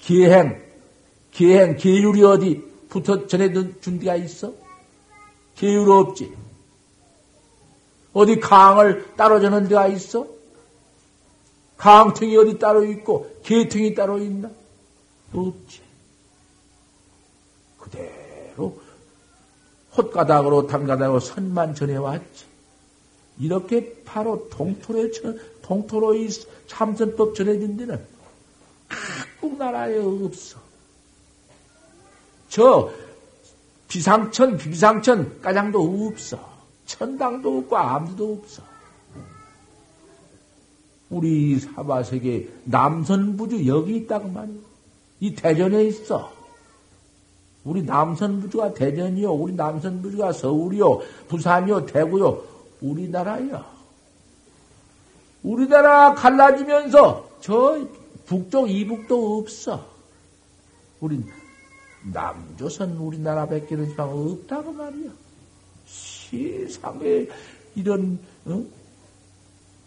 기행, 기행, 계율이 어디 붙어 전해준 데가 있어? 계율 없지. 어디 강을 따로 전는 데가 있어? 강통이 어디 따로 있고, 계통이 따로 있나? 없지. 그대로 헛가닥으로 담가닥으로 선만 전해왔지. 이렇게 바로 동토로, 동토로 이 참선법 전해준 데는 각국 나라에 없어. 저 비상천, 비상천 가장도 없어. 천당도 없고 아무도 없어. 우리 사바세계 남선부주 여기 있다고 말이야. 이 대전에 있어. 우리 남선부주가 대전이요. 우리 남선부주가 서울이요. 부산이요. 대구요. 우리나라야. 우리나라 갈라지면서 저 북쪽 이북도 없어. 우린 남조선 우리나라 밖에는 지방 없다고 말이야. 세상에 이런 어?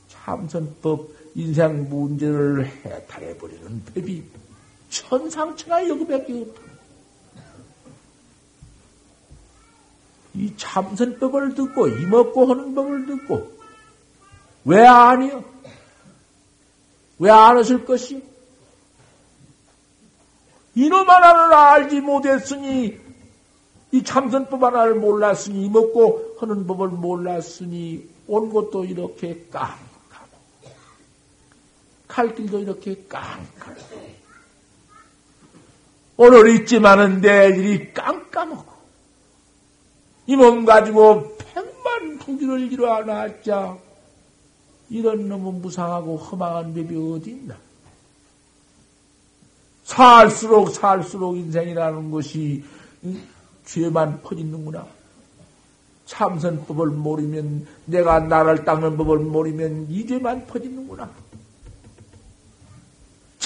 참선법 인생 문제를 해탈해버리는 법이 천상천하 여기밖에 없다. 이 참선법을 듣고 이먹고 하는 법을 듣고 왜 아니요? 왜 안 하실 것이? 이놈 하나를 알지 못했으니 이 참선법 하나를 몰랐으니 이먹고 하는 법을 몰랐으니 온 것도 이렇게 깡깡 갈 길도 이렇게 깡깡 오늘 있지만은 내일이 깜깜하고 이 몸 가지고 백만 풍기를 이루어놨자 이런 놈은 무상하고 허망한 법이 어디 있나? 살수록 살수록 인생이라는 것이 죄만 퍼짓는구나. 참선법을 모르면 내가 나를 닦는 법을 모르면 이 죄만 퍼짓는구나.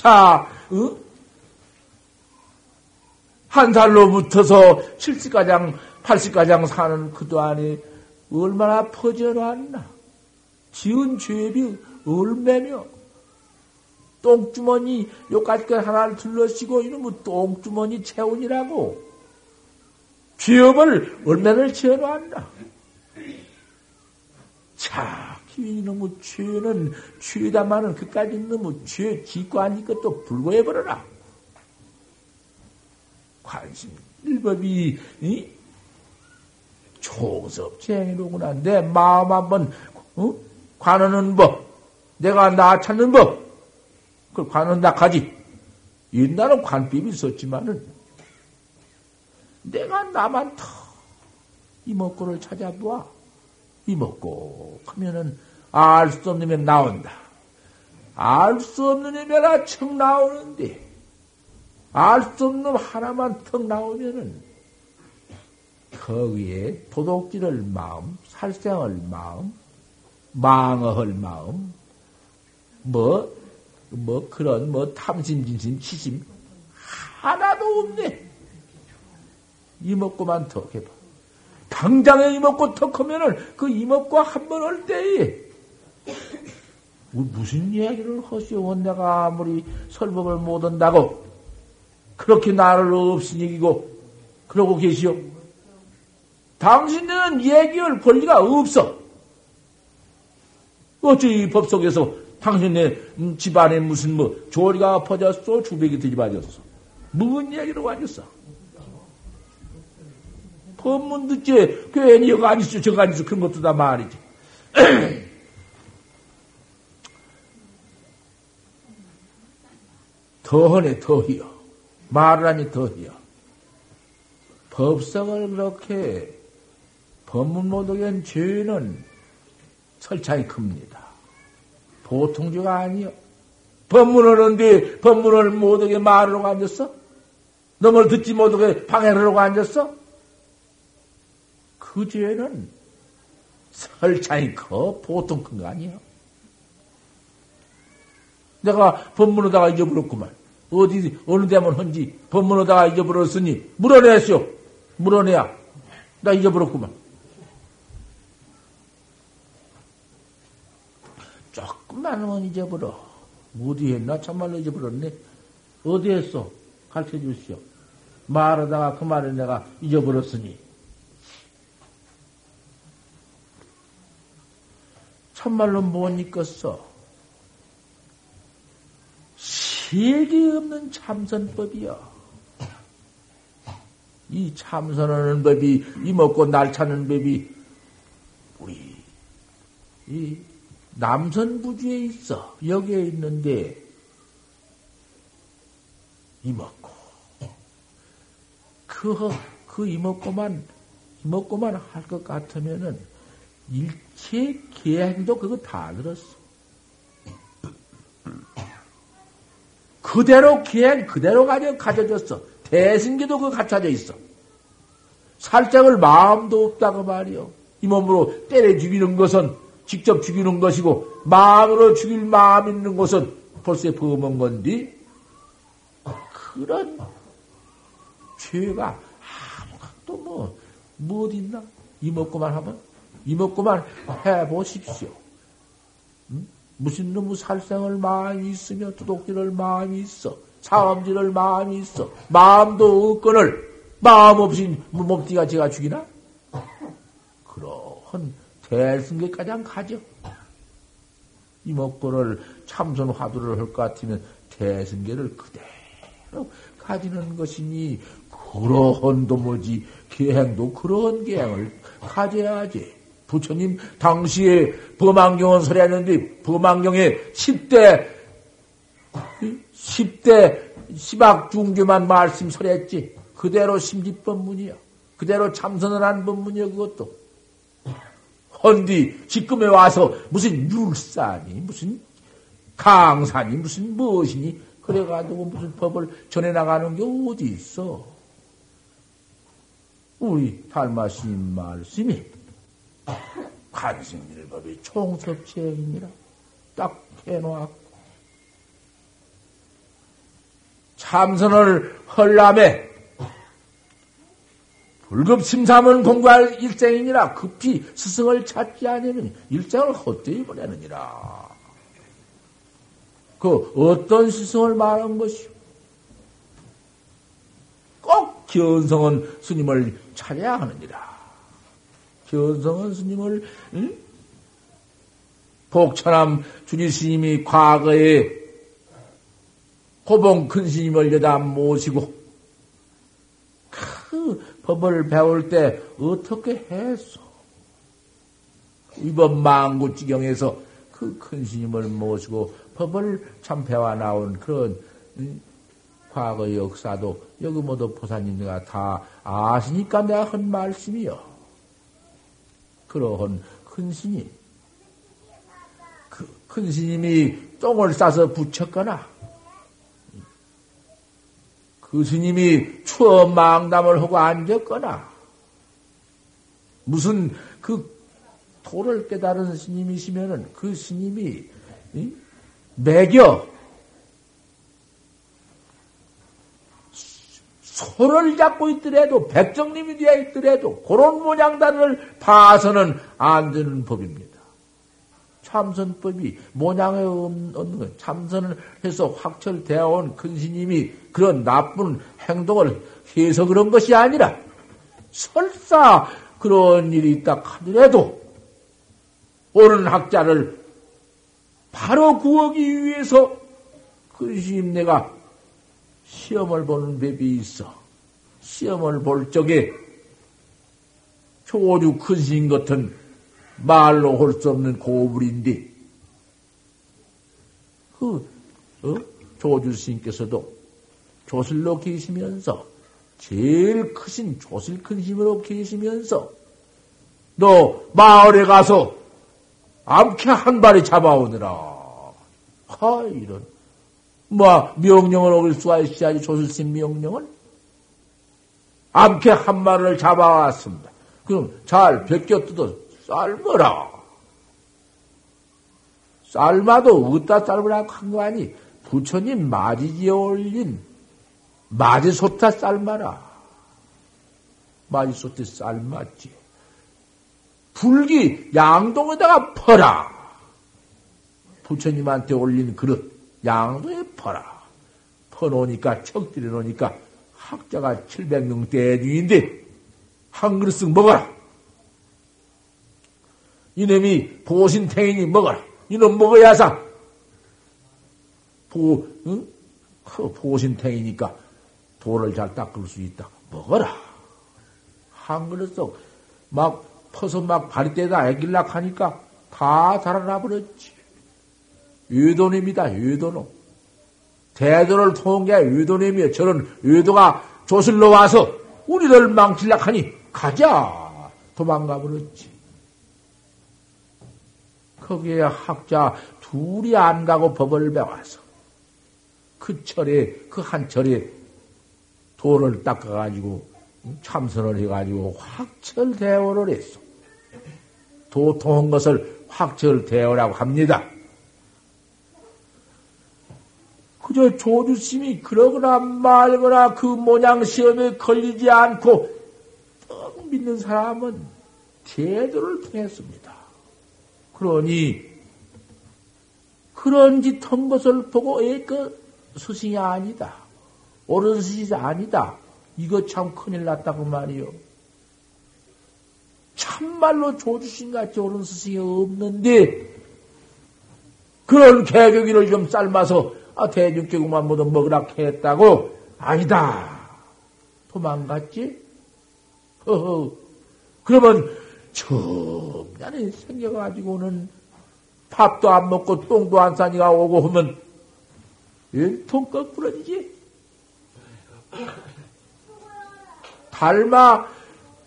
자, 어? 한 살로부터서 70가장 80가장 사는 그도 안에 얼마나 퍼져놨나. 지은 죄비 얼매며 똥주머니 요까지 하나를 둘러쓰고 이놈의 똥주머니 채운이라고 죄업을 얼마나 지어놨나. 자, 이놈의 죄는 죄다마는 그까지 놈의 죄 짓고 하니까 또 불고해버려라. 관심 일법이 이? 초섭쟁이로구나. 내 마음 한번 어? 관하는 법, 내가 나 찾는 법, 그걸 관은 낙하지. 옛날은 관법이 있었지만은 내가 나만 더 이먹고를 찾아보아. 이먹고 하면은 알 수 없는 면 나온다. 알 수 없는 애매라 청 나오는데 알 수 없는 하나만 턱 나오면은 거기에 도둑질을 마음, 살생을 마음, 망어할 마음, 뭐, 뭐 그런 뭐 탐심, 진심, 치심 하나도 없네. 이먹고만 턱 해봐. 당장에 이먹고 턱 하면은 그 이먹고 한번할 때에 무슨 이야기를 하시오? 내가 아무리 설법을 못 한다고 그렇게 나를 없이 이기고 그러고 계시오. 당신들은 얘기할 권리가 없어. 어찌 법 속에서 당신네 집안에 무슨 뭐 조리가 퍼졌어? 주백이 뒤집어졌어? 무슨 얘기로 와줬어? 법문 듣지 괜히 여가 안 있어 저가 안 있어 그런 것도 다 말이지. 더하네, 더히요. 말을 하니 더히요. 법성을 그렇게 법문 못하게 죄는 설창이 큽니다. 보통 죄가 아니요. 법문을 하는데 법문을 못하게 말하려고 앉았어? 너를 듣지 못하게 방해를 하려고 앉았어? 그 죄는 설창이 커 보통 큰 거 아니야. 내가 법문하다가 잊어버렸구만. 어디, 어느 데면 헌지 법문하다가 잊어버렸으니 물어내시오. 물어내야. 나 잊어버렸구만. 조금만 하면 잊어버려. 어디 했나? 참말로 잊어버렸네. 어디 했어? 가르쳐 주시오. 말하다가 그 말을 내가 잊어버렸으니. 참말로 못 잊겠어. 세계 없는 참선법이야. 이 참선하는 법이, 이 먹고 날 찾는 법이, 우리, 이 남선부주에 있어. 여기에 있는데, 이먹고. 그, 그 이먹고만, 이먹고만 할 것 같으면은, 일 체 계행도 그거 다 들었어. 그대로 기행 그대로 가져 가져졌어. 대승기도 그 갖춰져 있어. 살짝을 마음도 없다고 말이요. 이 몸으로 때려 죽이는 것은 직접 죽이는 것이고 마음으로 죽일 마음 있는 것은 벌써 범한 건디 그런 죄가 아무것도 뭐, 뭐 어디 있나? 이먹고만 하면? 이먹고만 해보십시오. 응? 무슨 놈의 살생을 마음이 있으며 두둑질을 마음이 있어. 사음질을 마음이 있어. 마음도 없거늘 마음 없이 몸띠가 제가 죽이나? 그러한 대승계 가장 가죠. 이목구를 참선 화두를 할 것 같으면 대승계를 그대로 가지는 것이니 그러한 도무지 계행도 그러한 계행을 가져야지. 부처님 당시에 범안경은 설했는데 범안경에 10대 10대 시박중교만 말씀 설했지 그대로 심지법문이야. 그대로 참선을 한 법문이야 그것도. 헌디 지금에 와서 무슨 율산이 무슨 강산이 무슨 무엇이니 그래가지고 무슨 법을 전해 나가는 게 어디 있어? 우리 달마스님 말씀이 관승일법이 총섭체행이라 딱 해놓았고 참선을 헐람에 불급심삼은 공부할 일생이니라 급히 스승을 찾지 않으면 일생을 헛되이 보내느니라. 그 어떤 스승을 말한 것이오? 꼭 견성은 스님을 찾아야 하느니라. 견성은 스님을 응? 복천함 주지 스님이 과거에 호봉 큰 스님을 여다 모시고 그 법을 배울 때 어떻게 했어? 이번 망구지경에서 그 큰 스님을 모시고 법을 참 배워 나온 그런 응? 과거 역사도 여기 모두 보사님들가 다 아시니까 내가 한 말씀이요. 그러한 큰 스님, 그 큰 스님이 똥을 싸서 붙였거나, 그 스님이 추어 망담을 하고 앉았거나, 무슨 그 도를 깨달은 스님이시면은 그 스님이? 매겨 손을 잡고 있더라도 백정님이 되어 있더라도 그런 모양단을 봐서는 안 되는 법입니다. 참선법이 모양에 없는 것, 참선을 해서 확철되어 온큰 스님이 그런 나쁜 행동을 해서 그런 것이 아니라 설사 그런 일이 있다 하더라도 옳은 학자를 바로 구하기 위해서 큰 스님 내가 시험을 보는 법이 있어. 시험을 볼 적에 초주 큰 스님 같은 말로 할 수 없는 고불인데, 그, 어? 조주 스님께서도 조슬로 계시면서 제일 크신 조슬 큰 힘으로 계시면서 너 마을에 가서 암캐 한 발이 잡아오느라 하 이런 뭐 명령을 어길 수가 있어야지 조슬스님 명령을 암캐 한 마리를 잡아왔습니다. 그럼 잘 벗겨 뜯어 삶어라. 삶아도 어디다 삶으라고 한 거 아니? 부처님 마지지에 올린 마지솥다 삶아라. 마지솥에 삶았지. 불기 양동에다가 퍼라. 부처님한테 올린 그릇 양동에 퍼라. 퍼놓으니까 척들여 놓으니까 학자가 700명 대중인데 한 그릇씩 먹어라. 이놈이 보신탱이니 먹어라. 이놈 먹어야사. 보, 응? 보신탱이니까 돌을 잘 닦을 수 있다. 먹어라. 한 그릇씩 막 퍼서 막 바리떼다 애길락 하니까 다 달아나 버렸지. 유도님이다, 유도놈. 대도를 통한 게 유도님이여. 저런 유도가 조슬러 와서 우리를 망칠락 하니 가자! 도망가 버렸지. 거기에 학자 둘이 안 가고 법을 배워서 그 철에, 그 한 철에 돌을 닦아가지고 참선을 해가지고 확철대오를 했어. 도통한 것을 확철대오라고 합니다. 그저 조주심이 그러거나 말거나 그 모양 시험에 걸리지 않고 뻥 믿는 사람은 제도를 통했습니다. 그러니 그런 짓 한 것을 보고 에그 스승이 아니다. 옳은 스승이 아니다. 이거 참 큰일 났다고 말이요. 참말로 조주신 같이 옳은 스승이 없는데 그런 개교기를 좀 삶아서 아, 대중교구만 모두 먹으라 했다고? 아니다. 도망갔지? 허허. 그러면 청년이 생겨가지고는 밥도 안 먹고 똥도 안 싸니가 오고 하면 통 거꾸러지지? 닮아,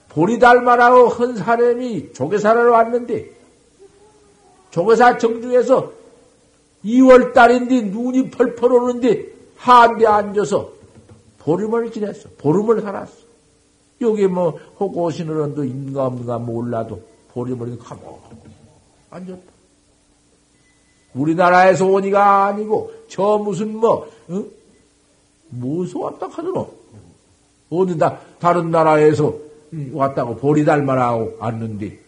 보리 닮아라고 한 사람이 조계사를 왔는데, 조계사 정중에서 2월 달인데 눈이 펄펄 오는데 한데 앉아서 보름을 지냈어. 보름을 살았어. 여기 뭐 호고신으로도 없는가 몰라도 보름을 가고 앉았다. 우리나라에서 오니가 아니고 저 무슨 뭐 응? 무서 왔다 하더노. 어디 다 다른 나라에서 왔다고 보리 닮아라고 왔는데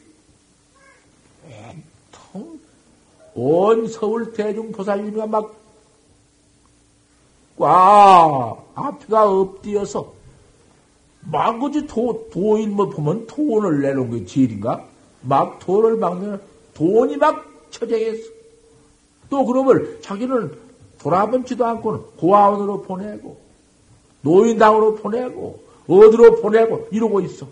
온 서울 대중 보살님이 막, 꽉, 앞에가 엎디어서, 막그지 도, 도인 뭐 보면 돈을 내놓은 게 제일인가? 막 돈을 막는, 돈이 막 처쟁했어. 또 그러면 자기는 돌아보지도 않고는 고아원으로 보내고, 노인당으로 보내고, 어디로 보내고, 이러고 있어.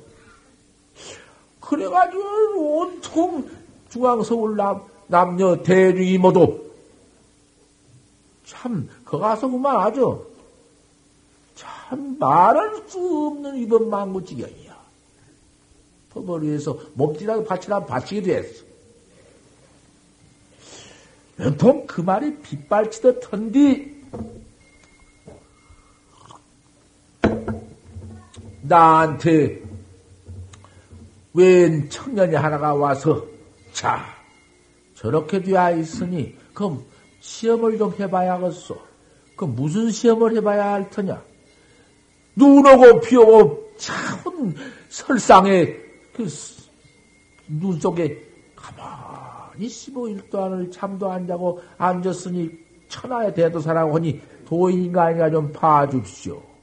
그래가지고 온통 중앙서울 남, 남녀 대중이 모두 참, 거 가서 그만 아주 참 말할 수 없는 이번 망구지경이야. 법을 위해서 몸띠라도 바치라 바치게 됐어. 연통 그 말이 빗발치듯 턴디 나한테 웬 청년이 하나가 와서 자 저렇게 되어 있으니 그럼 시험을 좀 해봐야겠어. 그 무슨 시험을 해봐야 할 터냐? 눈 오고 비 오고 참 설상에 그 눈 속에 가만히 15일도 안을 잠도 안 자고 앉았으니 천하의 대도사라고 하니 도인인가 아닌가 좀 봐줍시오.